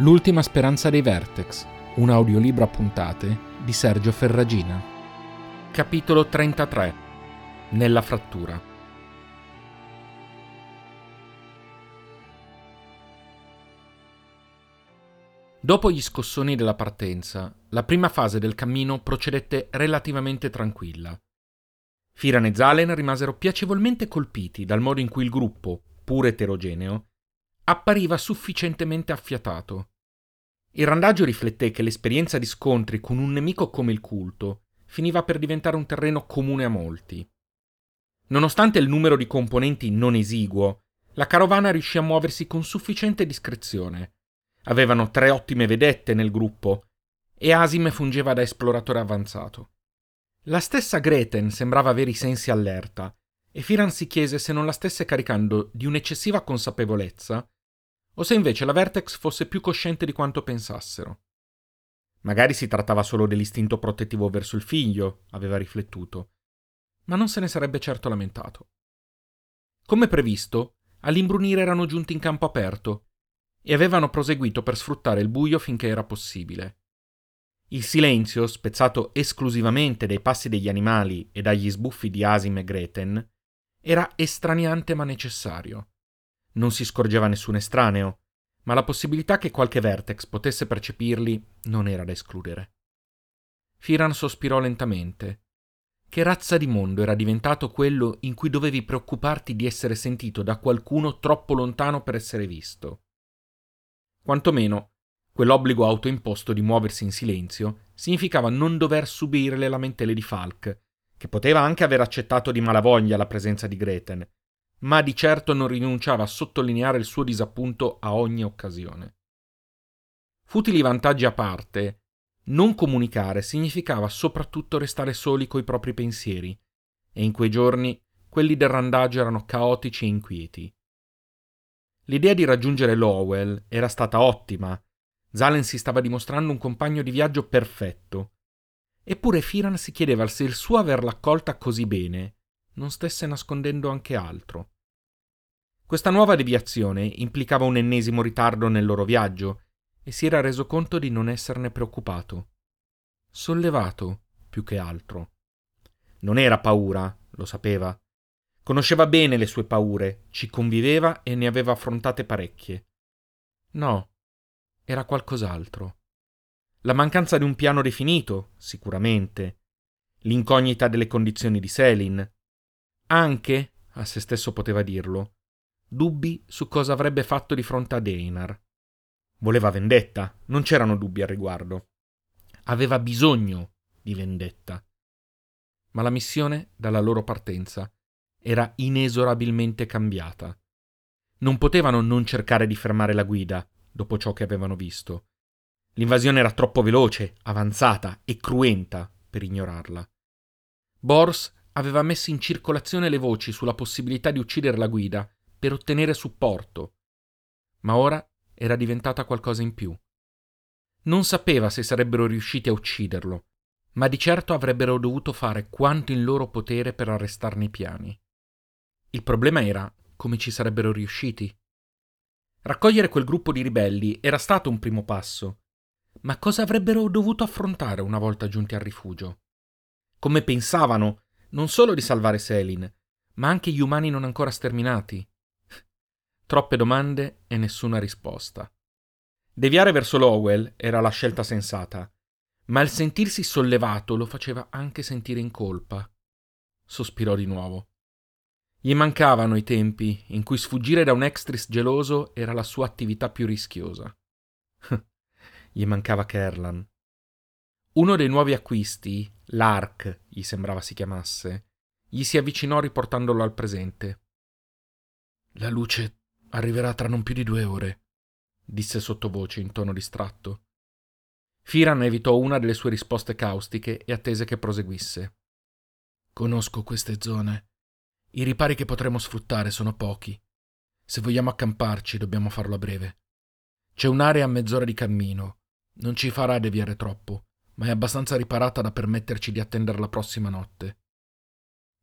L'ultima speranza dei Vertex, un audiolibro a puntate di Sergio Ferragina. Capitolo 33 Nella frattura. Dopo gli scossoni della partenza, la prima fase del cammino procedette relativamente tranquilla. Firan e Zalen rimasero piacevolmente colpiti dal modo in cui il gruppo, pur eterogeneo, appariva sufficientemente affiatato. Il randaggio rifletté che l'esperienza di scontri con un nemico come il culto finiva per diventare un terreno comune a molti. Nonostante il numero di componenti non esiguo, la carovana riuscì a muoversi con sufficiente discrezione. Avevano tre ottime vedette nel gruppo e Asim fungeva da esploratore avanzato. La stessa Greten sembrava avere i sensi allerta e Firan si chiese se non la stesse caricando di un'eccessiva consapevolezza o se invece la Vertex fosse più cosciente di quanto pensassero. Magari si trattava solo dell'istinto protettivo verso il figlio, aveva riflettuto, ma non se ne sarebbe certo lamentato. Come previsto, all'imbrunire erano giunti in campo aperto e avevano proseguito per sfruttare il buio finché era possibile. Il silenzio, spezzato esclusivamente dai passi degli animali e dagli sbuffi di Asim e Greten, era estraniante ma necessario. Non si scorgeva nessun estraneo, ma la possibilità che qualche vertex potesse percepirli non era da escludere. Firan sospirò lentamente. Che razza di mondo era diventato quello in cui dovevi preoccuparti di essere sentito da qualcuno troppo lontano per essere visto? Quantomeno, quell'obbligo autoimposto di muoversi in silenzio significava non dover subire le lamentele di Falk, che poteva anche aver accettato di malavoglia la presenza di Greten, ma di certo non rinunciava a sottolineare il suo disappunto a ogni occasione. Futili vantaggi a parte, non comunicare significava soprattutto restare soli coi propri pensieri, e in quei giorni quelli del randaggio erano caotici e inquieti. L'idea di raggiungere Lowell era stata ottima. Zalen si stava dimostrando un compagno di viaggio perfetto. Eppure Firan si chiedeva se il suo averla accolta così bene non stesse nascondendo anche altro. Questa nuova deviazione implicava un ennesimo ritardo nel loro viaggio e si era reso conto di non esserne preoccupato. Sollevato, più che altro. Non era paura, lo sapeva. Conosceva bene le sue paure, ci conviveva e ne aveva affrontate parecchie. No, era qualcos'altro. La mancanza di un piano definito, sicuramente. L'incognita delle condizioni di Selin, anche, a se stesso poteva dirlo, dubbi su cosa avrebbe fatto di fronte ad Einar. Voleva vendetta, non c'erano dubbi al riguardo. Aveva bisogno di vendetta. Ma la missione, dalla loro partenza, era inesorabilmente cambiata. Non potevano non cercare di fermare la guida, dopo ciò che avevano visto. L'invasione era troppo veloce, avanzata e cruenta per ignorarla. Bors aveva messo in circolazione le voci sulla possibilità di uccidere la guida per ottenere supporto, ma ora era diventata qualcosa in più. Non sapeva se sarebbero riusciti a ucciderlo, ma di certo avrebbero dovuto fare quanto in loro potere per arrestarne i piani. Il problema era come ci sarebbero riusciti. Raccogliere quel gruppo di ribelli era stato un primo passo, ma cosa avrebbero dovuto affrontare una volta giunti al rifugio? Come pensavano non solo di salvare Selin, ma anche gli umani non ancora sterminati. Troppe domande e nessuna risposta. Deviare verso Lowell era la scelta sensata, ma il sentirsi sollevato lo faceva anche sentire in colpa. Sospirò di nuovo. Gli mancavano i tempi in cui sfuggire da un extris geloso era la sua attività più rischiosa. Gli mancava Kerlan. Uno dei nuovi acquisti, l'Ark gli sembrava si chiamasse, gli si avvicinò riportandolo al presente. La luce arriverà tra non più di due ore, disse sottovoce in tono distratto. Firan evitò una delle sue risposte caustiche e attese che proseguisse. Conosco queste zone. I ripari che potremo sfruttare sono pochi. Se vogliamo accamparci dobbiamo farlo a breve. C'è un'area a mezz'ora di cammino. Non ci farà deviare troppo ma è abbastanza riparata da permetterci di attendere la prossima notte.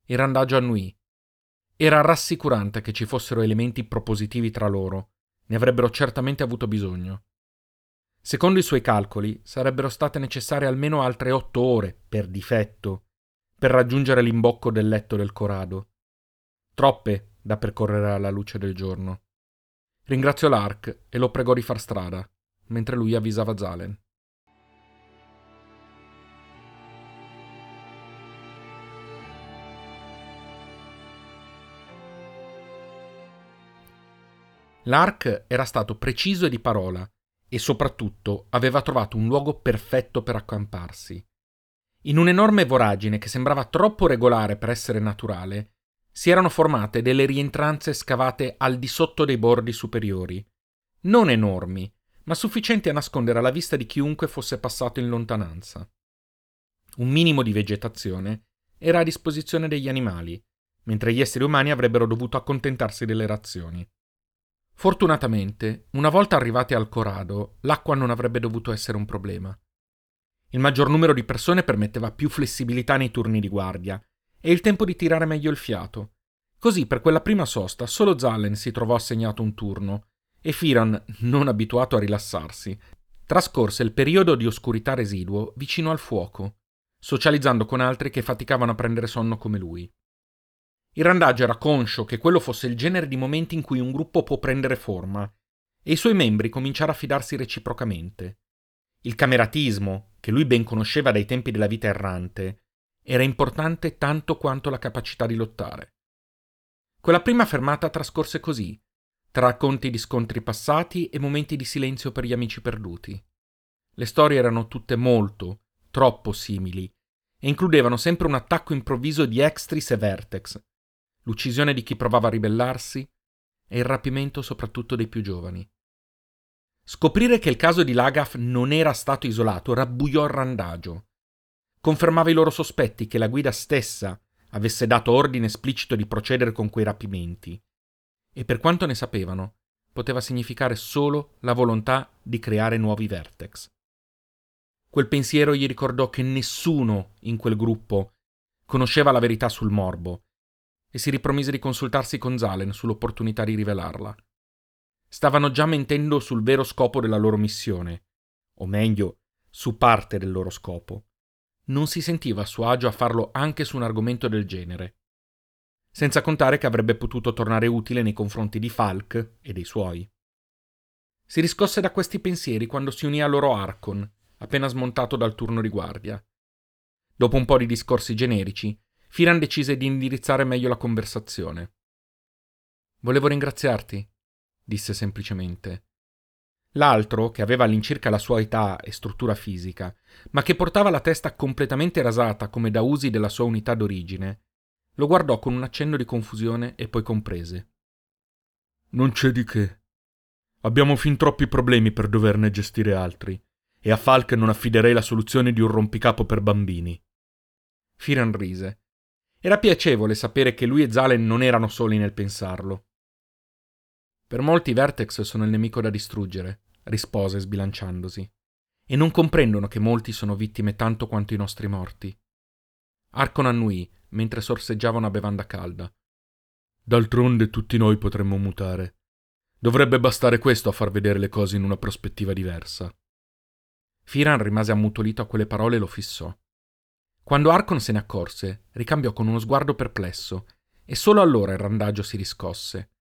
Il randaggio annui. Era rassicurante che ci fossero elementi propositivi tra loro, ne avrebbero certamente avuto bisogno. Secondo i suoi calcoli, sarebbero state necessarie almeno altre otto ore, per difetto, per raggiungere l'imbocco del letto del Corado. Troppe da percorrere alla luce del giorno. Ringraziò Lark e lo pregò di far strada, mentre lui avvisava Zalen. Lark era stato preciso e di parola e soprattutto aveva trovato un luogo perfetto per accamparsi. In un'enorme voragine che sembrava troppo regolare per essere naturale, si erano formate delle rientranze scavate al di sotto dei bordi superiori, non enormi, ma sufficienti a nascondere alla vista di chiunque fosse passato in lontananza. Un minimo di vegetazione era a disposizione degli animali, mentre gli esseri umani avrebbero dovuto accontentarsi delle razioni. Fortunatamente, una volta arrivati al Corado, l'acqua non avrebbe dovuto essere un problema. Il maggior numero di persone permetteva più flessibilità nei turni di guardia e il tempo di tirare meglio il fiato. Così per quella prima sosta solo Zallen si trovò assegnato un turno e Firan, non abituato a rilassarsi, trascorse il periodo di oscurità residuo vicino al fuoco, socializzando con altri che faticavano a prendere sonno come lui. Il randaggio era conscio che quello fosse il genere di momenti in cui un gruppo può prendere forma, e i suoi membri cominciarono a fidarsi reciprocamente. Il cameratismo, che lui ben conosceva dai tempi della vita errante, era importante tanto quanto la capacità di lottare. Quella prima fermata trascorse così, tra racconti di scontri passati e momenti di silenzio per gli amici perduti. Le storie erano tutte molto, troppo simili, e includevano sempre un attacco improvviso di Extris e Vertex, l'uccisione di chi provava a ribellarsi e il rapimento soprattutto dei più giovani. Scoprire che il caso di Lagaf non era stato isolato rabbuiò il randagio. Confermava i loro sospetti che la guida stessa avesse dato ordine esplicito di procedere con quei rapimenti. E per quanto ne sapevano, poteva significare solo la volontà di creare nuovi vertex. Quel pensiero gli ricordò che nessuno in quel gruppo conosceva la verità sul morbo e si ripromise di consultarsi con Zalen sull'opportunità di rivelarla. Stavano già mentendo sul vero scopo della loro missione, o meglio, su parte del loro scopo. Non si sentiva a suo agio a farlo anche su un argomento del genere, senza contare che avrebbe potuto tornare utile nei confronti di Falk e dei suoi. Si riscosse da questi pensieri quando si unì a loro Arcon, appena smontato dal turno di guardia. Dopo un po' di discorsi generici, Firan decise di indirizzare meglio la conversazione. Volevo ringraziarti, disse semplicemente. L'altro, che aveva all'incirca la sua età e struttura fisica, ma che portava la testa completamente rasata come da usi della sua unità d'origine, lo guardò con un accenno di confusione e poi comprese. Non c'è di che. Abbiamo fin troppi problemi per doverne gestire altri, e a Falk non affiderei la soluzione di un rompicapo per bambini. Firan rise era piacevole sapere che lui e Zalen non erano soli nel pensarlo. Per molti Vertex sono il nemico da distruggere, rispose sbilanciandosi, e non comprendono che molti sono vittime tanto quanto i nostri morti. Arcon annui mentre sorseggiava una bevanda calda. D'altronde tutti noi potremmo mutare. Dovrebbe bastare questo a far vedere le cose in una prospettiva diversa. Firan rimase ammutolito a quelle parole e lo fissò. Quando Arcon se ne accorse, ricambiò con uno sguardo perplesso, e solo allora il randagio si riscosse.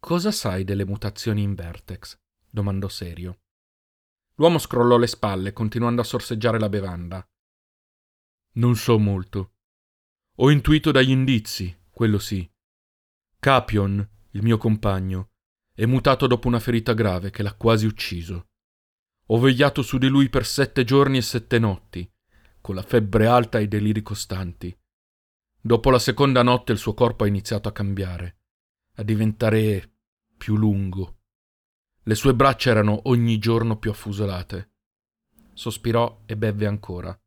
Cosa sai delle mutazioni in Vertex? domandò serio. L'uomo scrollò le spalle, continuando a sorseggiare la bevanda. Non so molto. Ho intuito dagli indizi, quello sì. Capion, il mio compagno, è mutato dopo una ferita grave che l'ha quasi ucciso. Ho vegliato su di lui per sette giorni e sette notti con la febbre alta e i deliri costanti. Dopo la seconda notte il suo corpo ha iniziato a cambiare, a diventare più lungo. Le sue braccia erano ogni giorno più affusolate. Sospirò e bevve ancora.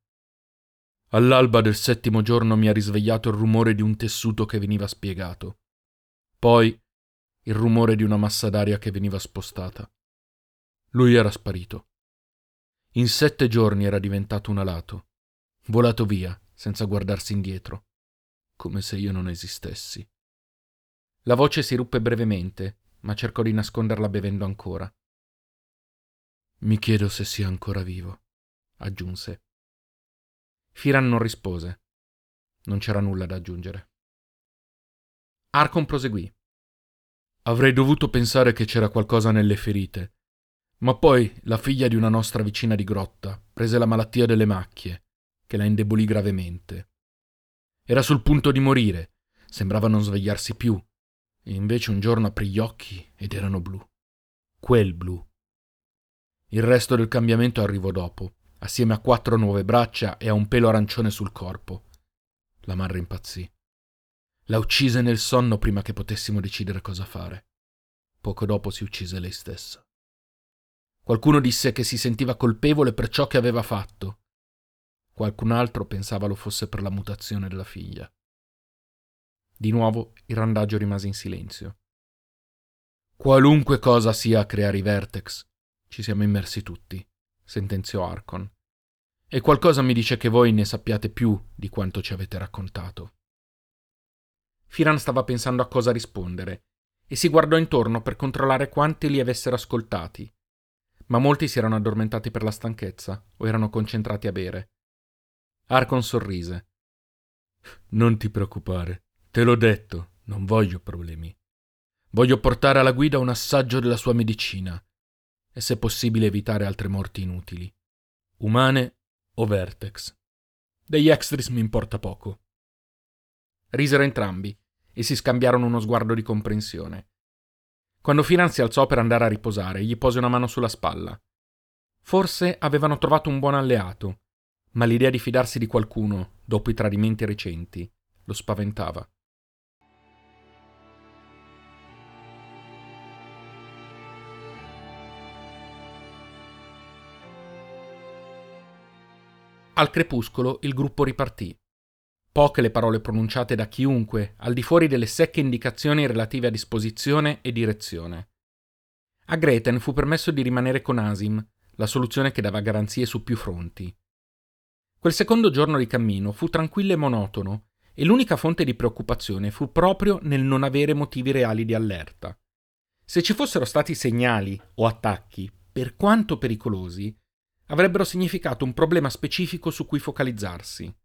All'alba del settimo giorno mi ha risvegliato il rumore di un tessuto che veniva spiegato. Poi il rumore di una massa d'aria che veniva spostata. Lui era sparito. In sette giorni era diventato un alato volato via senza guardarsi indietro, come se io non esistessi. La voce si ruppe brevemente, ma cercò di nasconderla bevendo ancora. Mi chiedo se sia ancora vivo, aggiunse. Firan non rispose. Non c'era nulla da aggiungere. Arcon proseguì. Avrei dovuto pensare che c'era qualcosa nelle ferite, ma poi la figlia di una nostra vicina di grotta prese la malattia delle macchie, che la indebolì gravemente. Era sul punto di morire, sembrava non svegliarsi più, e invece un giorno aprì gli occhi ed erano blu. Quel blu. Il resto del cambiamento arrivò dopo, assieme a quattro nuove braccia e a un pelo arancione sul corpo. La madre impazzì. La uccise nel sonno prima che potessimo decidere cosa fare. Poco dopo si uccise lei stessa. Qualcuno disse che si sentiva colpevole per ciò che aveva fatto. Qualcun altro pensava lo fosse per la mutazione della figlia. Di nuovo il randaggio rimase in silenzio. Qualunque cosa sia a creare i vertex, ci siamo immersi tutti, sentenziò Arcon. E qualcosa mi dice che voi ne sappiate più di quanto ci avete raccontato. Firan stava pensando a cosa rispondere e si guardò intorno per controllare quanti li avessero ascoltati. Ma molti si erano addormentati per la stanchezza o erano concentrati a bere. Arcon sorrise. Non ti preoccupare, te l'ho detto, non voglio problemi. Voglio portare alla guida un assaggio della sua medicina e se possibile evitare altre morti inutili. Umane o Vertex. Degli extris mi importa poco. Risero entrambi e si scambiarono uno sguardo di comprensione. Quando Finan si alzò per andare a riposare, gli pose una mano sulla spalla. Forse avevano trovato un buon alleato, ma l'idea di fidarsi di qualcuno, dopo i tradimenti recenti, lo spaventava. Al crepuscolo il gruppo ripartì. Poche le parole pronunciate da chiunque, al di fuori delle secche indicazioni relative a disposizione e direzione. A Greten fu permesso di rimanere con Asim, la soluzione che dava garanzie su più fronti. Quel secondo giorno di cammino fu tranquillo e monotono, e l'unica fonte di preoccupazione fu proprio nel non avere motivi reali di allerta. Se ci fossero stati segnali o attacchi, per quanto pericolosi, avrebbero significato un problema specifico su cui focalizzarsi.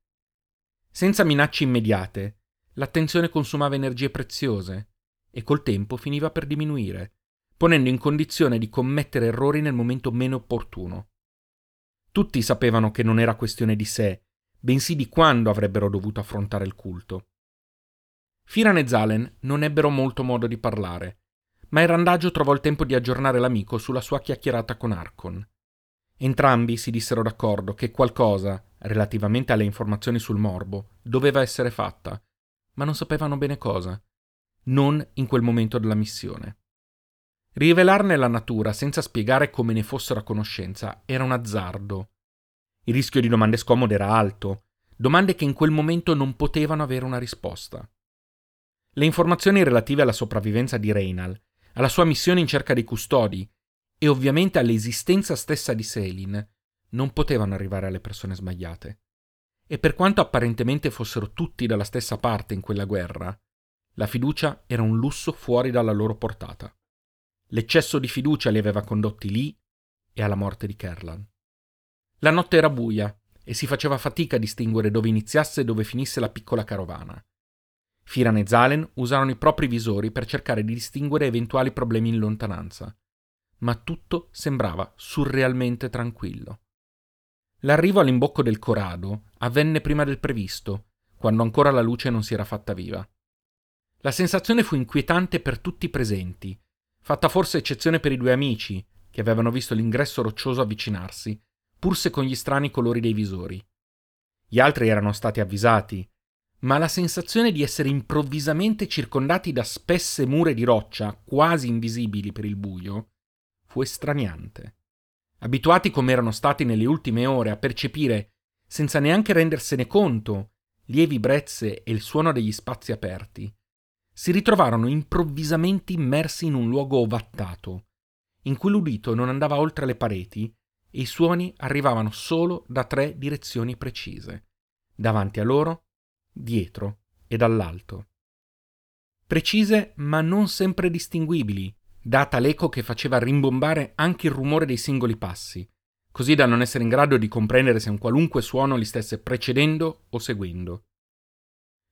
Senza minacce immediate, l'attenzione consumava energie preziose e col tempo finiva per diminuire, ponendo in condizione di commettere errori nel momento meno opportuno. Tutti sapevano che non era questione di sé, bensì di quando avrebbero dovuto affrontare il culto. Firan e Zalen non ebbero molto modo di parlare, ma il randaggio trovò il tempo di aggiornare l'amico sulla sua chiacchierata con Arcon. Entrambi si dissero d'accordo che qualcosa, relativamente alle informazioni sul morbo, doveva essere fatta, ma non sapevano bene cosa. Non in quel momento della missione. Rivelarne la natura senza spiegare come ne fossero a conoscenza era un azzardo. Il rischio di domande scomode era alto, domande che in quel momento non potevano avere una risposta. Le informazioni relative alla sopravvivenza di Reynal, alla sua missione in cerca dei custodi e ovviamente all'esistenza stessa di Selin non potevano arrivare alle persone sbagliate. E per quanto apparentemente fossero tutti dalla stessa parte in quella guerra, la fiducia era un lusso fuori dalla loro portata. L'eccesso di fiducia li aveva condotti lì e alla morte di Kerlan. La notte era buia e si faceva fatica a distinguere dove iniziasse e dove finisse la piccola carovana. Firan e Zalen usarono i propri visori per cercare di distinguere eventuali problemi in lontananza ma tutto sembrava surrealmente tranquillo. L'arrivo all'imbocco del Corado avvenne prima del previsto, quando ancora la luce non si era fatta viva. La sensazione fu inquietante per tutti i presenti, fatta forse eccezione per i due amici, che avevano visto l'ingresso roccioso avvicinarsi, pur se con gli strani colori dei visori. Gli altri erano stati avvisati, ma la sensazione di essere improvvisamente circondati da spesse mura di roccia, quasi invisibili per il buio, fu estraniante. Abituati come erano stati nelle ultime ore a percepire, senza neanche rendersene conto, lievi brezze e il suono degli spazi aperti, si ritrovarono improvvisamente immersi in un luogo ovattato, in cui l'udito non andava oltre le pareti e i suoni arrivavano solo da tre direzioni precise, davanti a loro, dietro e dall'alto. Precise ma non sempre distinguibili, data l'eco che faceva rimbombare anche il rumore dei singoli passi, così da non essere in grado di comprendere se un qualunque suono li stesse precedendo o seguendo.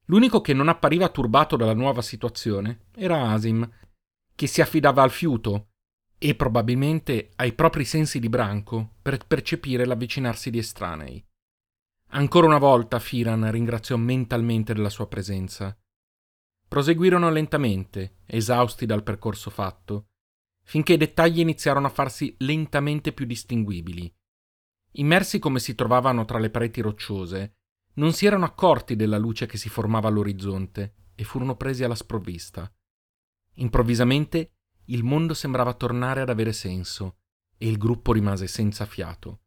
L'unico che non appariva turbato dalla nuova situazione era Asim, che si affidava al fiuto e probabilmente ai propri sensi di branco per percepire l'avvicinarsi di estranei. Ancora una volta Firan ringraziò mentalmente della sua presenza. Proseguirono lentamente, esausti dal percorso fatto, finché i dettagli iniziarono a farsi lentamente più distinguibili. Immersi come si trovavano tra le pareti rocciose, non si erano accorti della luce che si formava all'orizzonte e furono presi alla sprovvista. Improvvisamente il mondo sembrava tornare ad avere senso e il gruppo rimase senza fiato.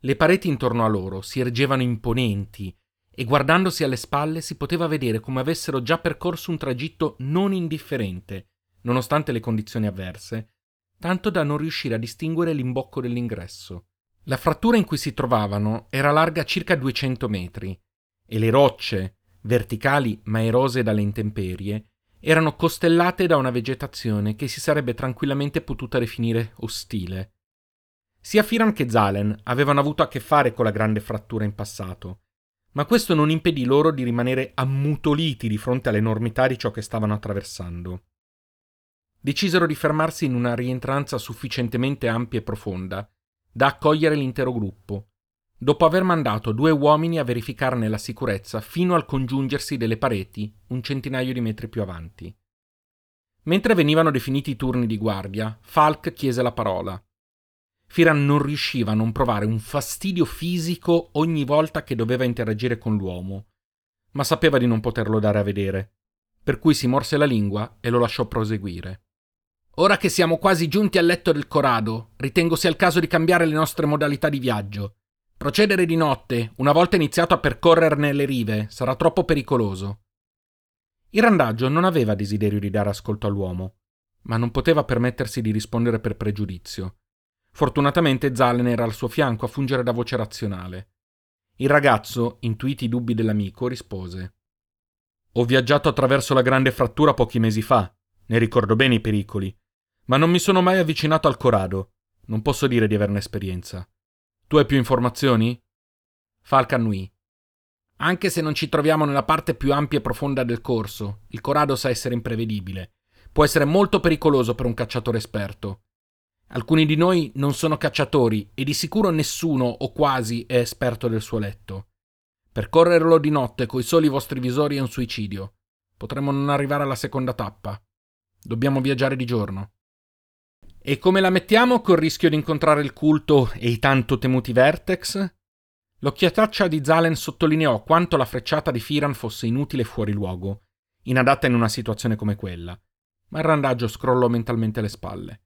Le pareti intorno a loro si ergevano imponenti e guardandosi alle spalle si poteva vedere come avessero già percorso un tragitto non indifferente, nonostante le condizioni avverse, tanto da non riuscire a distinguere l'imbocco dell'ingresso. La frattura in cui si trovavano era larga circa 200 metri e le rocce, verticali ma erose dalle intemperie, erano costellate da una vegetazione che si sarebbe tranquillamente potuta definire ostile. Sia Firan che Zalen avevano avuto a che fare con la grande frattura in passato, ma questo non impedì loro di rimanere ammutoliti di fronte all'enormità di ciò che stavano attraversando. Decisero di fermarsi in una rientranza sufficientemente ampia e profonda da accogliere l'intero gruppo, dopo aver mandato due uomini a verificarne la sicurezza fino al congiungersi delle pareti un centinaio di metri più avanti. Mentre venivano definiti i turni di guardia, Falk chiese la parola. Firan non riusciva a non provare un fastidio fisico ogni volta che doveva interagire con l'uomo, ma sapeva di non poterlo dare a vedere, per cui si morse la lingua e lo lasciò proseguire. Ora che siamo quasi giunti al letto del Corado, ritengo sia il caso di cambiare le nostre modalità di viaggio. Procedere di notte, una volta iniziato a percorrerne le rive, sarà troppo pericoloso. Il randaggio non aveva desiderio di dare ascolto all'uomo, ma non poteva permettersi di rispondere per pregiudizio. Fortunatamente Zalen era al suo fianco a fungere da voce razionale. Il ragazzo, intuiti i dubbi dell'amico, rispose Ho viaggiato attraverso la grande frattura pochi mesi fa, ne ricordo bene i pericoli, ma non mi sono mai avvicinato al Corado. Non posso dire di averne esperienza. Tu hai più informazioni? Falk annui. Anche se non ci troviamo nella parte più ampia e profonda del corso, il Corado sa essere imprevedibile. Può essere molto pericoloso per un cacciatore esperto. Alcuni di noi non sono cacciatori e di sicuro nessuno o quasi è esperto del suo letto. Percorrerlo di notte coi soli vostri visori è un suicidio. Potremmo non arrivare alla seconda tappa. Dobbiamo viaggiare di giorno. E come la mettiamo col rischio di incontrare il culto e i tanto temuti Vertex? L'occhiataccia di Zalen sottolineò quanto la frecciata di Firan fosse inutile e fuori luogo, inadatta in una situazione come quella, ma il randaggio scrollò mentalmente le spalle.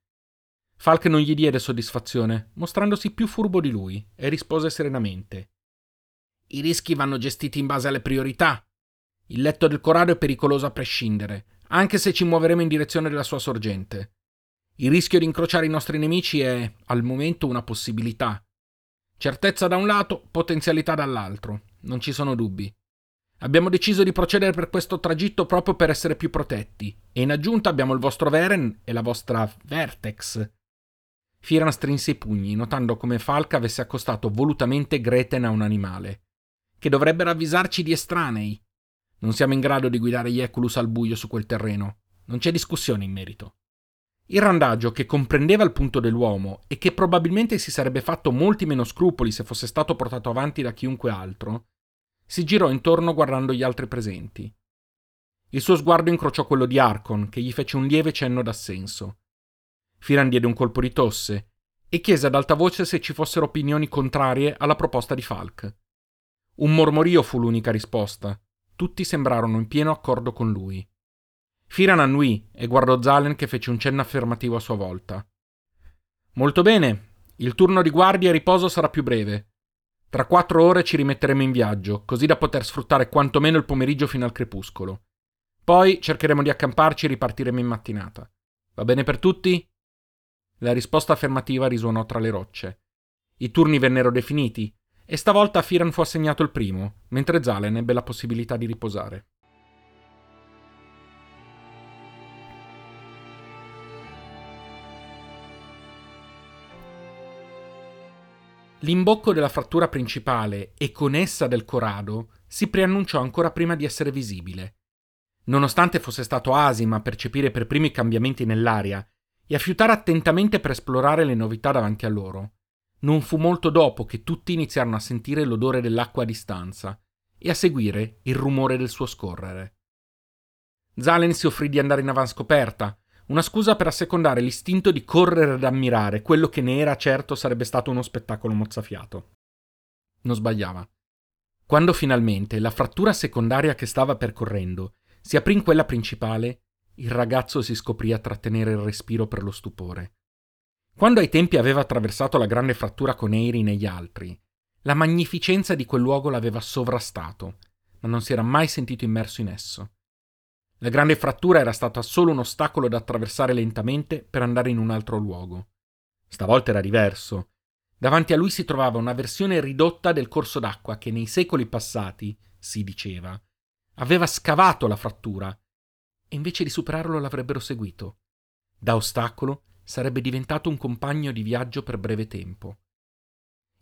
Falk non gli diede soddisfazione, mostrandosi più furbo di lui, e rispose serenamente. I rischi vanno gestiti in base alle priorità. Il letto del Corrado è pericoloso a prescindere, anche se ci muoveremo in direzione della sua sorgente. Il rischio di incrociare i nostri nemici è, al momento, una possibilità. Certezza da un lato, potenzialità dall'altro. Non ci sono dubbi. Abbiamo deciso di procedere per questo tragitto proprio per essere più protetti. E in aggiunta abbiamo il vostro Veren e la vostra Vertex. Firan strinse i pugni, notando come Falca avesse accostato volutamente Greten a un animale. Che dovrebbero avvisarci di estranei. Non siamo in grado di guidare gli Eculus al buio su quel terreno. Non c'è discussione in merito. Il randaggio, che comprendeva il punto dell'uomo e che probabilmente si sarebbe fatto molti meno scrupoli se fosse stato portato avanti da chiunque altro, si girò intorno guardando gli altri presenti. Il suo sguardo incrociò quello di Arcon, che gli fece un lieve cenno d'assenso. Firan diede un colpo di tosse e chiese ad alta voce se ci fossero opinioni contrarie alla proposta di Falk. Un mormorio fu l'unica risposta. Tutti sembrarono in pieno accordo con lui. Firan annui e guardò Zalen che fece un cenno affermativo a sua volta. Molto bene, il turno di guardia e riposo sarà più breve. Tra quattro ore ci rimetteremo in viaggio, così da poter sfruttare quantomeno il pomeriggio fino al crepuscolo. Poi cercheremo di accamparci e ripartiremo in mattinata. Va bene per tutti? La risposta affermativa risuonò tra le rocce. I turni vennero definiti, e stavolta Firan fu assegnato il primo, mentre Zalen ebbe la possibilità di riposare. L'imbocco della frattura principale e con essa del corado si preannunciò ancora prima di essere visibile. Nonostante fosse stato Asim a percepire per primi i cambiamenti nell'aria e a fiutare attentamente per esplorare le novità davanti a loro, non fu molto dopo che tutti iniziarono a sentire l'odore dell'acqua a distanza e a seguire il rumore del suo scorrere. Zalen si offrì di andare in avanscoperta, una scusa per assecondare l'istinto di correre ad ammirare quello che ne era certo sarebbe stato uno spettacolo mozzafiato. Non sbagliava. Quando finalmente la frattura secondaria che stava percorrendo si aprì in quella principale, il ragazzo si scoprì a trattenere il respiro per lo stupore. Quando ai tempi aveva attraversato la grande frattura con Eiri negli altri, la magnificenza di quel luogo l'aveva sovrastato, ma non si era mai sentito immerso in esso. La grande frattura era stata solo un ostacolo da attraversare lentamente per andare in un altro luogo. Stavolta era diverso. Davanti a lui si trovava una versione ridotta del corso d'acqua che nei secoli passati, si diceva, aveva scavato la frattura e invece di superarlo l'avrebbero seguito. Da ostacolo sarebbe diventato un compagno di viaggio per breve tempo.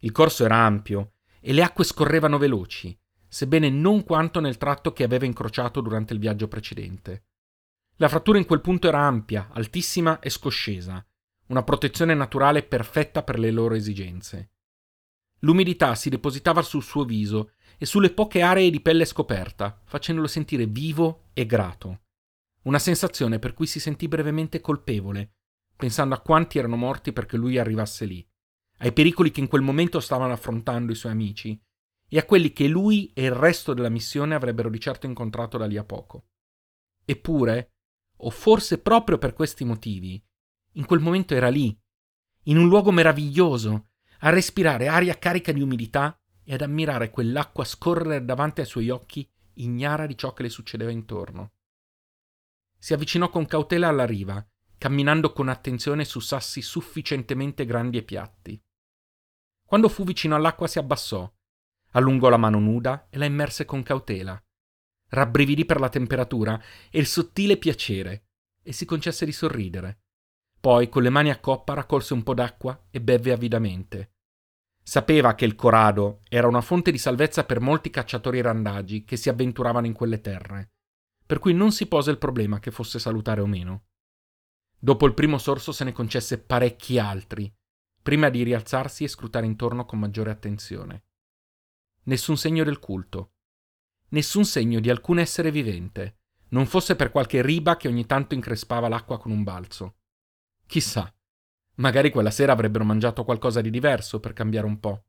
Il corso era ampio e le acque scorrevano veloci, sebbene non quanto nel tratto che aveva incrociato durante il viaggio precedente. La frattura in quel punto era ampia, altissima e scoscesa, una protezione naturale perfetta per le loro esigenze. L'umidità si depositava sul suo viso e sulle poche aree di pelle scoperta, facendolo sentire vivo e grato. Una sensazione per cui si sentì brevemente colpevole, pensando a quanti erano morti perché lui arrivasse lì, ai pericoli che in quel momento stavano affrontando i suoi amici e a quelli che lui e il resto della missione avrebbero di certo incontrato da lì a poco. Eppure, o forse proprio per questi motivi, in quel momento era lì, in un luogo meraviglioso, a respirare aria carica di umidità e ad ammirare quell'acqua scorrere davanti ai suoi occhi, ignara di ciò che le succedeva intorno. Si avvicinò con cautela alla riva, camminando con attenzione su sassi sufficientemente grandi e piatti. Quando fu vicino all'acqua si abbassò Allungò la mano nuda e la immerse con cautela. Rabbrividì per la temperatura e il sottile piacere e si concesse di sorridere. Poi, con le mani a coppa, raccolse un po' d'acqua e bevve avidamente. Sapeva che il Corado era una fonte di salvezza per molti cacciatori randagi che si avventuravano in quelle terre, per cui non si pose il problema che fosse salutare o meno. Dopo il primo sorso se ne concesse parecchi altri, prima di rialzarsi e scrutare intorno con maggiore attenzione nessun segno del culto, nessun segno di alcun essere vivente, non fosse per qualche riba che ogni tanto increspava l'acqua con un balzo. Chissà, magari quella sera avrebbero mangiato qualcosa di diverso per cambiare un po'.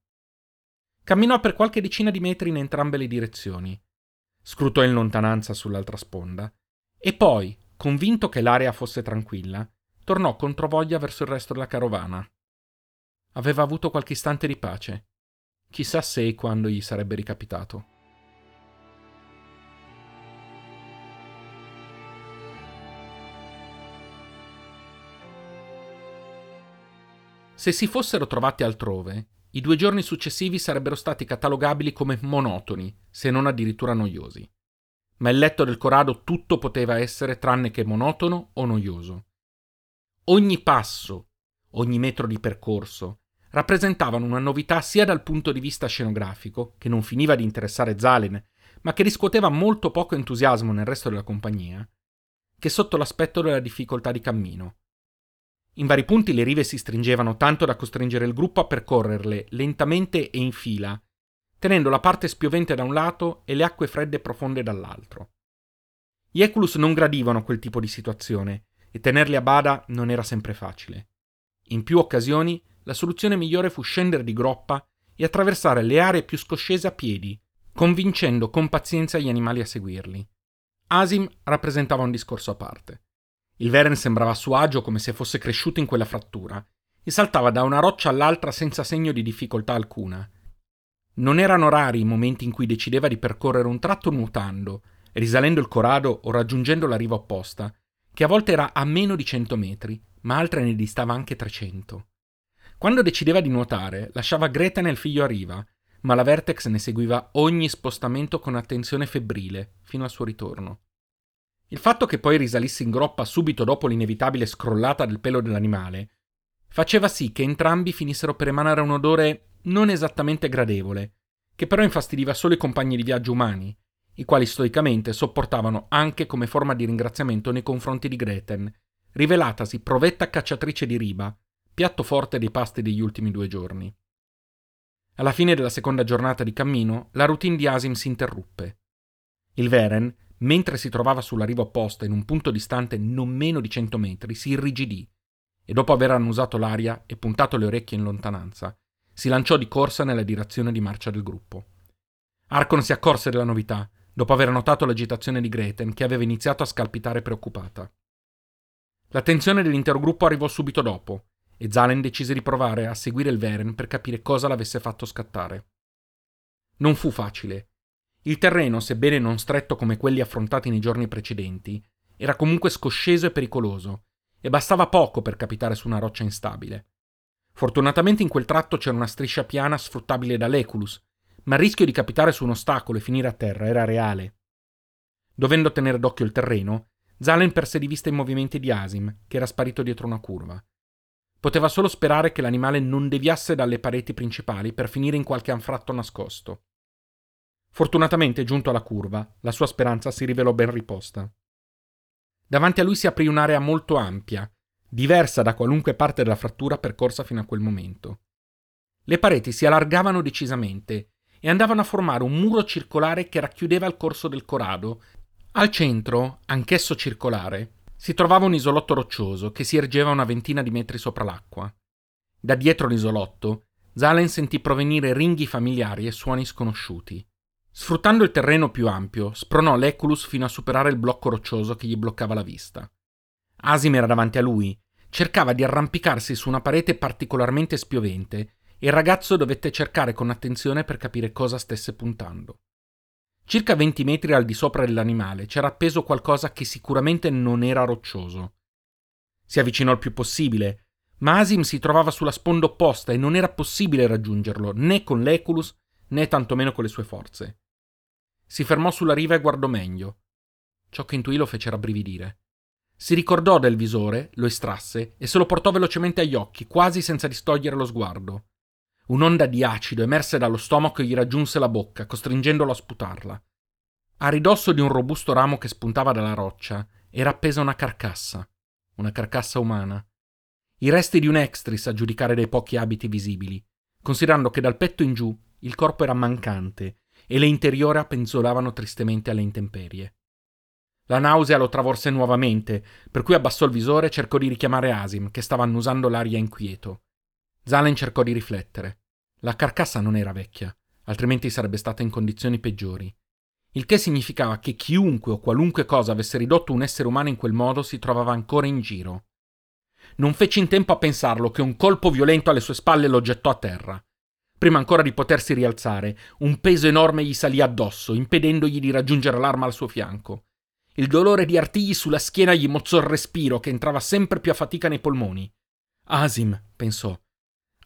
Camminò per qualche decina di metri in entrambe le direzioni, scrutò in lontananza sull'altra sponda e poi, convinto che l'area fosse tranquilla, tornò controvoglia verso il resto della carovana. Aveva avuto qualche istante di pace Chissà se e quando gli sarebbe ricapitato. Se si fossero trovati altrove, i due giorni successivi sarebbero stati catalogabili come monotoni, se non addirittura noiosi. Ma il letto del Corrado tutto poteva essere tranne che monotono o noioso. Ogni passo, ogni metro di percorso, rappresentavano una novità sia dal punto di vista scenografico, che non finiva di interessare Zalen, ma che riscuoteva molto poco entusiasmo nel resto della compagnia, che sotto l'aspetto della difficoltà di cammino. In vari punti le rive si stringevano tanto da costringere il gruppo a percorrerle lentamente e in fila, tenendo la parte spiovente da un lato e le acque fredde e profonde dall'altro. Gli Eculus non gradivano quel tipo di situazione e tenerli a bada non era sempre facile. In più occasioni la soluzione migliore fu scendere di groppa e attraversare le aree più scoscese a piedi, convincendo con pazienza gli animali a seguirli. Asim rappresentava un discorso a parte. Il Veren sembrava a suo agio come se fosse cresciuto in quella frattura e saltava da una roccia all'altra senza segno di difficoltà alcuna. Non erano rari i momenti in cui decideva di percorrere un tratto nuotando, risalendo il corado o raggiungendo la riva opposta, che a volte era a meno di cento metri, ma altre ne distava anche trecento. Quando decideva di nuotare, lasciava Greta nel figlio a riva, ma la Vertex ne seguiva ogni spostamento con attenzione febbrile, fino al suo ritorno. Il fatto che poi risalisse in groppa subito dopo l'inevitabile scrollata del pelo dell'animale faceva sì che entrambi finissero per emanare un odore non esattamente gradevole, che però infastidiva solo i compagni di viaggio umani, i quali stoicamente sopportavano anche come forma di ringraziamento nei confronti di Greten, rivelatasi provetta cacciatrice di riba, piatto forte dei pasti degli ultimi due giorni. Alla fine della seconda giornata di cammino, la routine di Asim si interruppe. Il Veren, mentre si trovava sulla riva opposta in un punto distante non meno di cento metri, si irrigidì e dopo aver annusato l'aria e puntato le orecchie in lontananza, si lanciò di corsa nella direzione di marcia del gruppo. Arkon si accorse della novità, dopo aver notato l'agitazione di Greten, che aveva iniziato a scalpitare preoccupata. L'attenzione dell'intero gruppo arrivò subito dopo, e Zalen decise di provare a seguire il Veren per capire cosa l'avesse fatto scattare. Non fu facile. Il terreno, sebbene non stretto come quelli affrontati nei giorni precedenti, era comunque scosceso e pericoloso, e bastava poco per capitare su una roccia instabile. Fortunatamente in quel tratto c'era una striscia piana sfruttabile da Leculus, ma il rischio di capitare su un ostacolo e finire a terra era reale. Dovendo tenere d'occhio il terreno, Zalen perse di vista i movimenti di Asim, che era sparito dietro una curva. Poteva solo sperare che l'animale non deviasse dalle pareti principali per finire in qualche anfratto nascosto. Fortunatamente, giunto alla curva, la sua speranza si rivelò ben riposta. Davanti a lui si aprì un'area molto ampia, diversa da qualunque parte della frattura percorsa fino a quel momento. Le pareti si allargavano decisamente e andavano a formare un muro circolare che racchiudeva il corso del Corado. Al centro, anch'esso circolare, si trovava un isolotto roccioso che si ergeva una ventina di metri sopra l'acqua. Da dietro l'isolotto, Zalen sentì provenire ringhi familiari e suoni sconosciuti. Sfruttando il terreno più ampio, spronò l'Eculus fino a superare il blocco roccioso che gli bloccava la vista. Asim era davanti a lui, cercava di arrampicarsi su una parete particolarmente spiovente e il ragazzo dovette cercare con attenzione per capire cosa stesse puntando. Circa 20 metri al di sopra dell'animale c'era appeso qualcosa che sicuramente non era roccioso. Si avvicinò il più possibile, ma Asim si trovava sulla sponda opposta e non era possibile raggiungerlo né con l'Eculus né tantomeno con le sue forze. Si fermò sulla riva e guardò meglio. Ciò che intuì lo fece rabbrividire. Si ricordò del visore, lo estrasse e se lo portò velocemente agli occhi, quasi senza distogliere lo sguardo. Un'onda di acido emerse dallo stomaco e gli raggiunse la bocca, costringendolo a sputarla. A ridosso di un robusto ramo che spuntava dalla roccia era appesa una carcassa, una carcassa umana. I resti di un extris a giudicare dai pochi abiti visibili, considerando che dal petto in giù il corpo era mancante e le interiora penzolavano tristemente alle intemperie. La nausea lo travolse nuovamente, per cui abbassò il visore e cercò di richiamare Asim, che stava annusando l'aria inquieto. Zalen cercò di riflettere. La carcassa non era vecchia, altrimenti sarebbe stata in condizioni peggiori. Il che significava che chiunque o qualunque cosa avesse ridotto un essere umano in quel modo si trovava ancora in giro. Non fece in tempo a pensarlo che un colpo violento alle sue spalle lo gettò a terra. Prima ancora di potersi rialzare, un peso enorme gli salì addosso, impedendogli di raggiungere l'arma al suo fianco. Il dolore di artigli sulla schiena gli mozzò il respiro che entrava sempre più a fatica nei polmoni. Asim, pensò.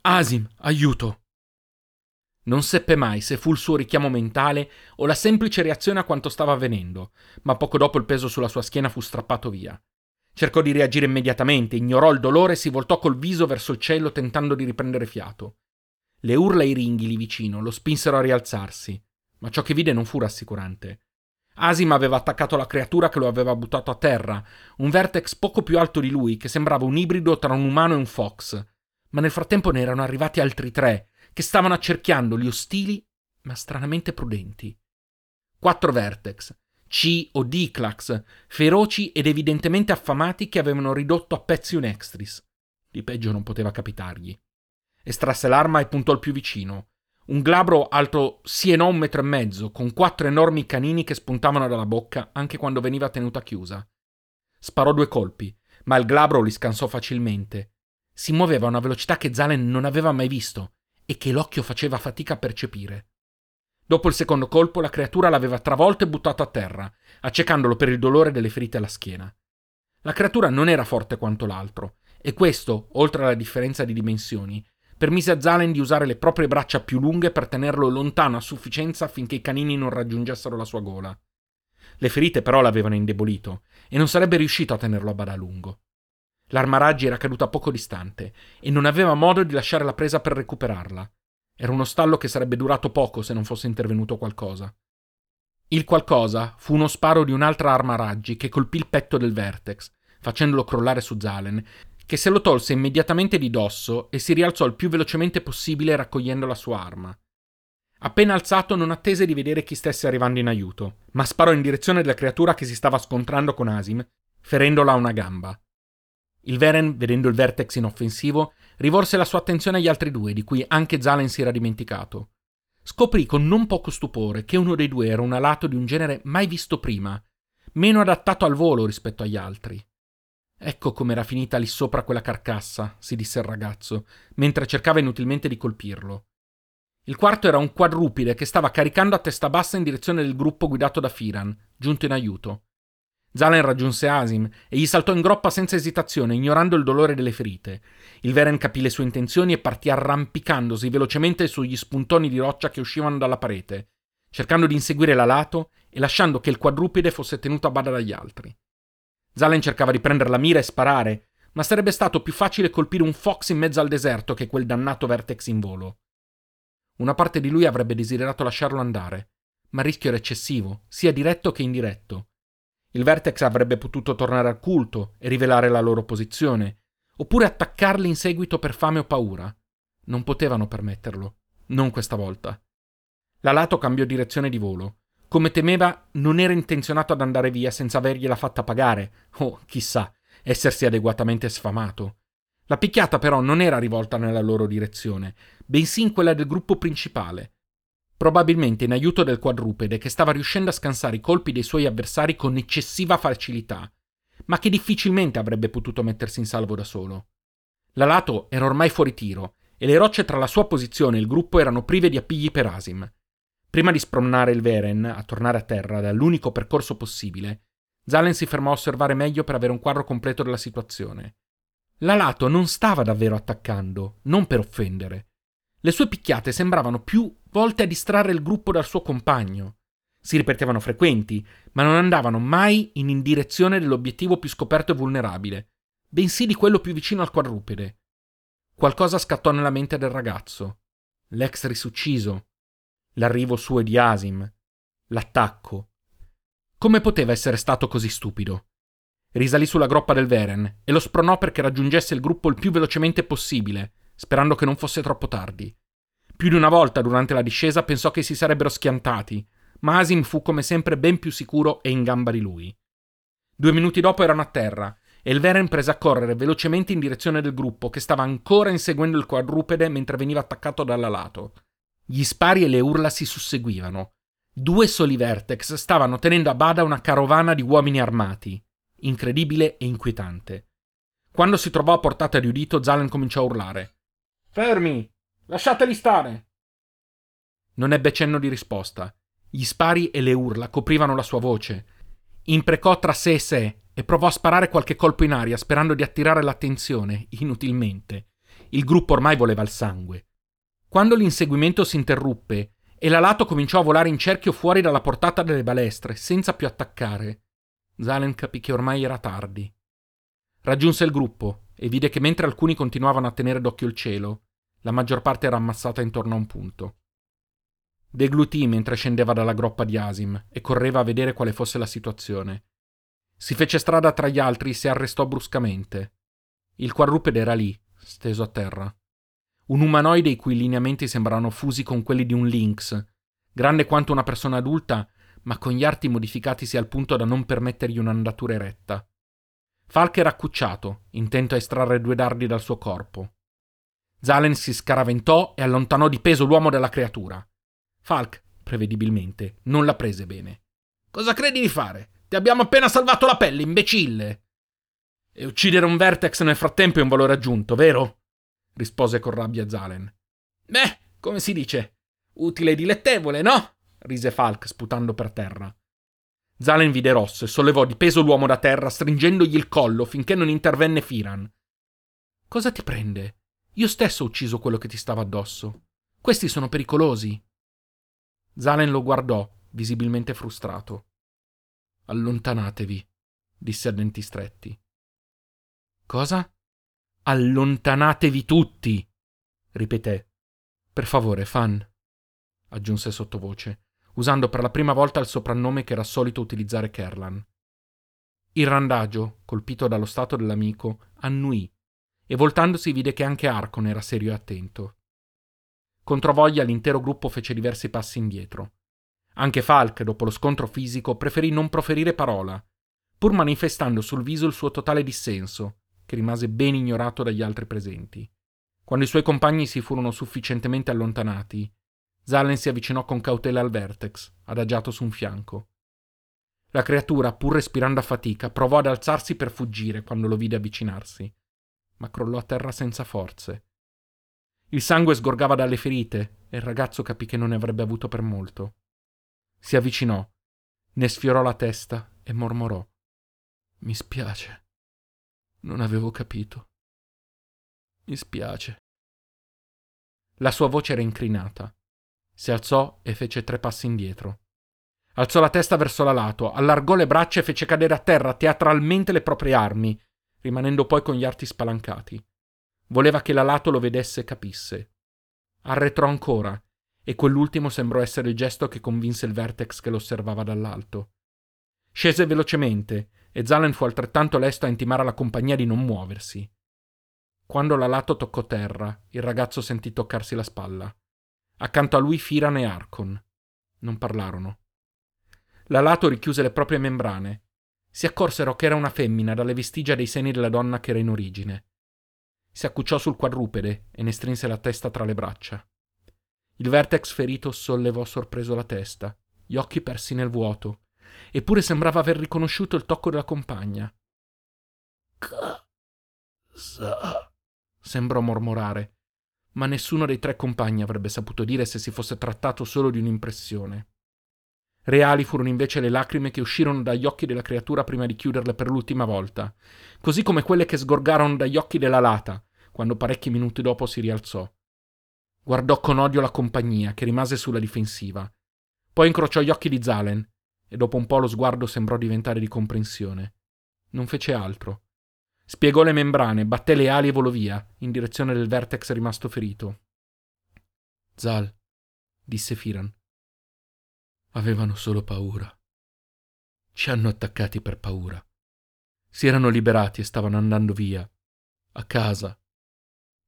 Asim, aiuto. Non seppe mai se fu il suo richiamo mentale o la semplice reazione a quanto stava avvenendo, ma poco dopo il peso sulla sua schiena fu strappato via. Cercò di reagire immediatamente, ignorò il dolore e si voltò col viso verso il cielo tentando di riprendere fiato. Le urla e i ringhi lì vicino lo spinsero a rialzarsi, ma ciò che vide non fu rassicurante. Asim aveva attaccato la creatura che lo aveva buttato a terra, un vertex poco più alto di lui che sembrava un ibrido tra un umano e un fox. Ma nel frattempo ne erano arrivati altri tre, che stavano accerchiando gli ostili, ma stranamente prudenti. Quattro vertex, C o Diclax, feroci ed evidentemente affamati che avevano ridotto a pezzi un extris. Di peggio non poteva capitargli. Estrasse l'arma e puntò il più vicino. Un glabro alto sì e no un metro e mezzo, con quattro enormi canini che spuntavano dalla bocca anche quando veniva tenuta chiusa. Sparò due colpi, ma il glabro li scansò facilmente. Si muoveva a una velocità che Zalen non aveva mai visto e che l'occhio faceva fatica a percepire. Dopo il secondo colpo la creatura l'aveva travolto e buttato a terra, accecandolo per il dolore delle ferite alla schiena. La creatura non era forte quanto l'altro, e questo, oltre alla differenza di dimensioni, permise a Zalen di usare le proprie braccia più lunghe per tenerlo lontano a sufficienza affinché i canini non raggiungessero la sua gola. Le ferite però l'avevano indebolito e non sarebbe riuscito a tenerlo a bada a lungo. L'arma raggi era caduta poco distante e non aveva modo di lasciare la presa per recuperarla. Era uno stallo che sarebbe durato poco se non fosse intervenuto qualcosa. Il qualcosa fu uno sparo di un'altra arma raggi che colpì il petto del Vertex, facendolo crollare su Zalen, che se lo tolse immediatamente di dosso e si rialzò il più velocemente possibile raccogliendo la sua arma. Appena alzato non attese di vedere chi stesse arrivando in aiuto, ma sparò in direzione della creatura che si stava scontrando con Asim, ferendola a una gamba. Il Veren, vedendo il Vertex inoffensivo, rivolse la sua attenzione agli altri due, di cui anche Zalen si era dimenticato. Scoprì con non poco stupore che uno dei due era un alato di un genere mai visto prima, meno adattato al volo rispetto agli altri. Ecco com'era finita lì sopra quella carcassa, si disse il ragazzo, mentre cercava inutilmente di colpirlo. Il quarto era un quadrupide che stava caricando a testa bassa in direzione del gruppo guidato da Firan, giunto in aiuto. Zalen raggiunse Asim e gli saltò in groppa senza esitazione, ignorando il dolore delle ferite. Il Veren capì le sue intenzioni e partì arrampicandosi velocemente sugli spuntoni di roccia che uscivano dalla parete, cercando di inseguire l'alato e lasciando che il quadrupide fosse tenuto a bada dagli altri. Zalen cercava di prendere la mira e sparare, ma sarebbe stato più facile colpire un fox in mezzo al deserto che quel dannato vertex in volo. Una parte di lui avrebbe desiderato lasciarlo andare, ma il rischio era eccessivo, sia diretto che indiretto. Il Vertex avrebbe potuto tornare al culto e rivelare la loro posizione, oppure attaccarli in seguito per fame o paura. Non potevano permetterlo, non questa volta. L'alato cambiò direzione di volo. Come temeva, non era intenzionato ad andare via senza avergliela fatta pagare, o chissà, essersi adeguatamente sfamato. La picchiata però non era rivolta nella loro direzione, bensì in quella del gruppo principale. Probabilmente in aiuto del quadrupede che stava riuscendo a scansare i colpi dei suoi avversari con eccessiva facilità, ma che difficilmente avrebbe potuto mettersi in salvo da solo. L'alato era ormai fuori tiro e le rocce tra la sua posizione e il gruppo erano prive di appigli per Asim. Prima di spromnare il Veren a tornare a terra dall'unico percorso possibile, Zalen si fermò a osservare meglio per avere un quadro completo della situazione. L'alato non stava davvero attaccando, non per offendere. Le sue picchiate sembravano più volte a distrarre il gruppo dal suo compagno. Si ripetevano frequenti, ma non andavano mai in direzione dell'obiettivo più scoperto e vulnerabile, bensì di quello più vicino al quadrupede. Qualcosa scattò nella mente del ragazzo. L'ex risucciso, l'arrivo suo e di Asim, l'attacco. Come poteva essere stato così stupido? Risalì sulla groppa del Veren e lo spronò perché raggiungesse il gruppo il più velocemente possibile, sperando che non fosse troppo tardi. Più di una volta durante la discesa pensò che si sarebbero schiantati, ma Asim fu come sempre ben più sicuro e in gamba di lui. Due minuti dopo erano a terra e il Veren prese a correre velocemente in direzione del gruppo che stava ancora inseguendo il quadrupede mentre veniva attaccato dall'alato. Gli spari e le urla si susseguivano. Due soli Vertex stavano tenendo a bada una carovana di uomini armati incredibile e inquietante. Quando si trovò a portata di udito, Zalen cominciò a urlare. Fermi! Lasciateli stare! Non ebbe cenno di risposta. Gli spari e le urla coprivano la sua voce. Imprecò tra sé e sé e provò a sparare qualche colpo in aria sperando di attirare l'attenzione, inutilmente. Il gruppo ormai voleva il sangue. Quando l'inseguimento si interruppe e l'alato cominciò a volare in cerchio fuori dalla portata delle balestre, senza più attaccare, Zalen capì che ormai era tardi. Raggiunse il gruppo e vide che mentre alcuni continuavano a tenere d'occhio il cielo, la maggior parte era ammassata intorno a un punto. Deglutì mentre scendeva dalla groppa di Asim e correva a vedere quale fosse la situazione. Si fece strada tra gli altri e si arrestò bruscamente. Il quadrupede era lì, steso a terra. Un umanoide i cui lineamenti sembravano fusi con quelli di un lynx, grande quanto una persona adulta ma con gli arti modificatisi al punto da non permettergli un'andatura eretta. Falk era accucciato, intento a estrarre due dardi dal suo corpo. Zalen si scaraventò e allontanò di peso l'uomo dalla creatura. Falk, prevedibilmente, non la prese bene. Cosa credi di fare? Ti abbiamo appena salvato la pelle, imbecille! E uccidere un Vertex nel frattempo è un valore aggiunto, vero? rispose con rabbia Zalen. Beh, come si dice? Utile e dilettevole, no? rise Falk sputando per terra. Zalen vide rosso e sollevò di peso l'uomo da terra, stringendogli il collo finché non intervenne Firan. Cosa ti prende? Io stesso ho ucciso quello che ti stava addosso. Questi sono pericolosi. Zalen lo guardò, visibilmente frustrato. Allontanatevi, disse a denti stretti. Cosa? Allontanatevi tutti, ripeté. Per favore, Fan, aggiunse sottovoce, usando per la prima volta il soprannome che era solito utilizzare Kerlan. Il randagio, colpito dallo stato dell'amico, annuì e voltandosi vide che anche Arcon era serio e attento. Controvoglia l'intero gruppo fece diversi passi indietro. Anche Falk, dopo lo scontro fisico, preferì non proferire parola, pur manifestando sul viso il suo totale dissenso, che rimase ben ignorato dagli altri presenti. Quando i suoi compagni si furono sufficientemente allontanati, Zalen si avvicinò con cautela al vertex, adagiato su un fianco. La creatura, pur respirando a fatica, provò ad alzarsi per fuggire quando lo vide avvicinarsi, ma crollò a terra senza forze. Il sangue sgorgava dalle ferite e il ragazzo capì che non ne avrebbe avuto per molto. Si avvicinò, ne sfiorò la testa e mormorò. Mi spiace. Non avevo capito. Mi spiace. La sua voce era incrinata. Si alzò e fece tre passi indietro. Alzò la testa verso la lato, allargò le braccia e fece cadere a terra teatralmente le proprie armi, rimanendo poi con gli arti spalancati. Voleva che la lato lo vedesse e capisse. Arretrò ancora, e quell'ultimo sembrò essere il gesto che convinse il Vertex che lo osservava dall'alto. Scese velocemente, e Zalen fu altrettanto lesto a intimare alla compagnia di non muoversi. Quando la lato toccò terra, il ragazzo sentì toccarsi la spalla. Accanto a lui Firan e Arcon. Non parlarono. La lato richiuse le proprie membrane. Si accorsero che era una femmina dalle vestigia dei seni della donna che era in origine. Si accucciò sul quadrupede e ne strinse la testa tra le braccia. Il vertex ferito sollevò sorpreso la testa, gli occhi persi nel vuoto, eppure sembrava aver riconosciuto il tocco della compagna. Cosa? sembrò mormorare, ma nessuno dei tre compagni avrebbe saputo dire se si fosse trattato solo di un'impressione. Reali furono invece le lacrime che uscirono dagli occhi della creatura prima di chiuderle per l'ultima volta, così come quelle che sgorgarono dagli occhi della lata, quando parecchi minuti dopo si rialzò. Guardò con odio la compagnia, che rimase sulla difensiva. Poi incrociò gli occhi di Zalen, e dopo un po' lo sguardo sembrò diventare di comprensione. Non fece altro. Spiegò le membrane, batté le ali e volò via, in direzione del vertex rimasto ferito. Zal, disse Firan. Avevano solo paura. Ci hanno attaccati per paura. Si erano liberati e stavano andando via. A casa.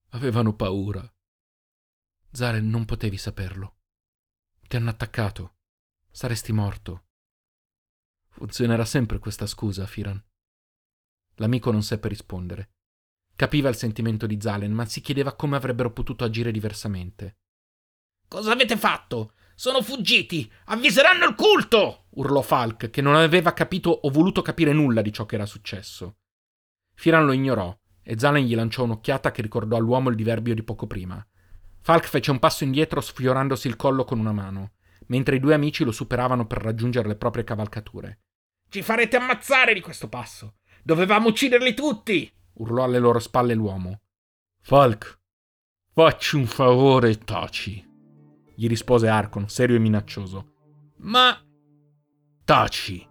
Avevano paura. Zaren, non potevi saperlo. Ti hanno attaccato. Saresti morto. Funzionerà sempre questa scusa, Firan. L'amico non seppe rispondere. Capiva il sentimento di Zalen, ma si chiedeva come avrebbero potuto agire diversamente. Cosa avete fatto? Sono fuggiti! Avviseranno il culto! urlò Falk, che non aveva capito o voluto capire nulla di ciò che era successo. Firan lo ignorò e Zalen gli lanciò un'occhiata che ricordò all'uomo il diverbio di poco prima. Falk fece un passo indietro sfiorandosi il collo con una mano, mentre i due amici lo superavano per raggiungere le proprie cavalcature. Ci farete ammazzare di questo passo! Dovevamo ucciderli tutti! urlò alle loro spalle l'uomo. Falk, facci un favore e taci, gli rispose Arcon, serio e minaccioso. Ma. Taci!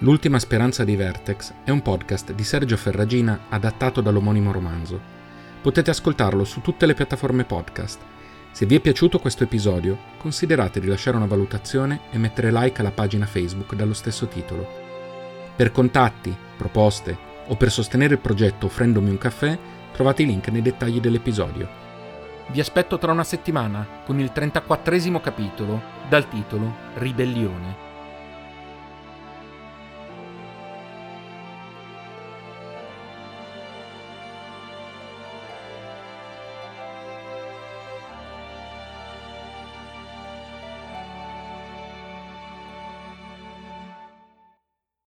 L'ultima speranza di Vertex è un podcast di Sergio Ferragina adattato dall'omonimo romanzo. Potete ascoltarlo su tutte le piattaforme podcast. Se vi è piaciuto questo episodio, considerate di lasciare una valutazione e mettere like alla pagina Facebook dallo stesso titolo. Per contatti, proposte o per sostenere il progetto offrendomi un caffè, trovate i link nei dettagli dell'episodio. Vi aspetto tra una settimana con il 34 capitolo dal titolo Ribellione.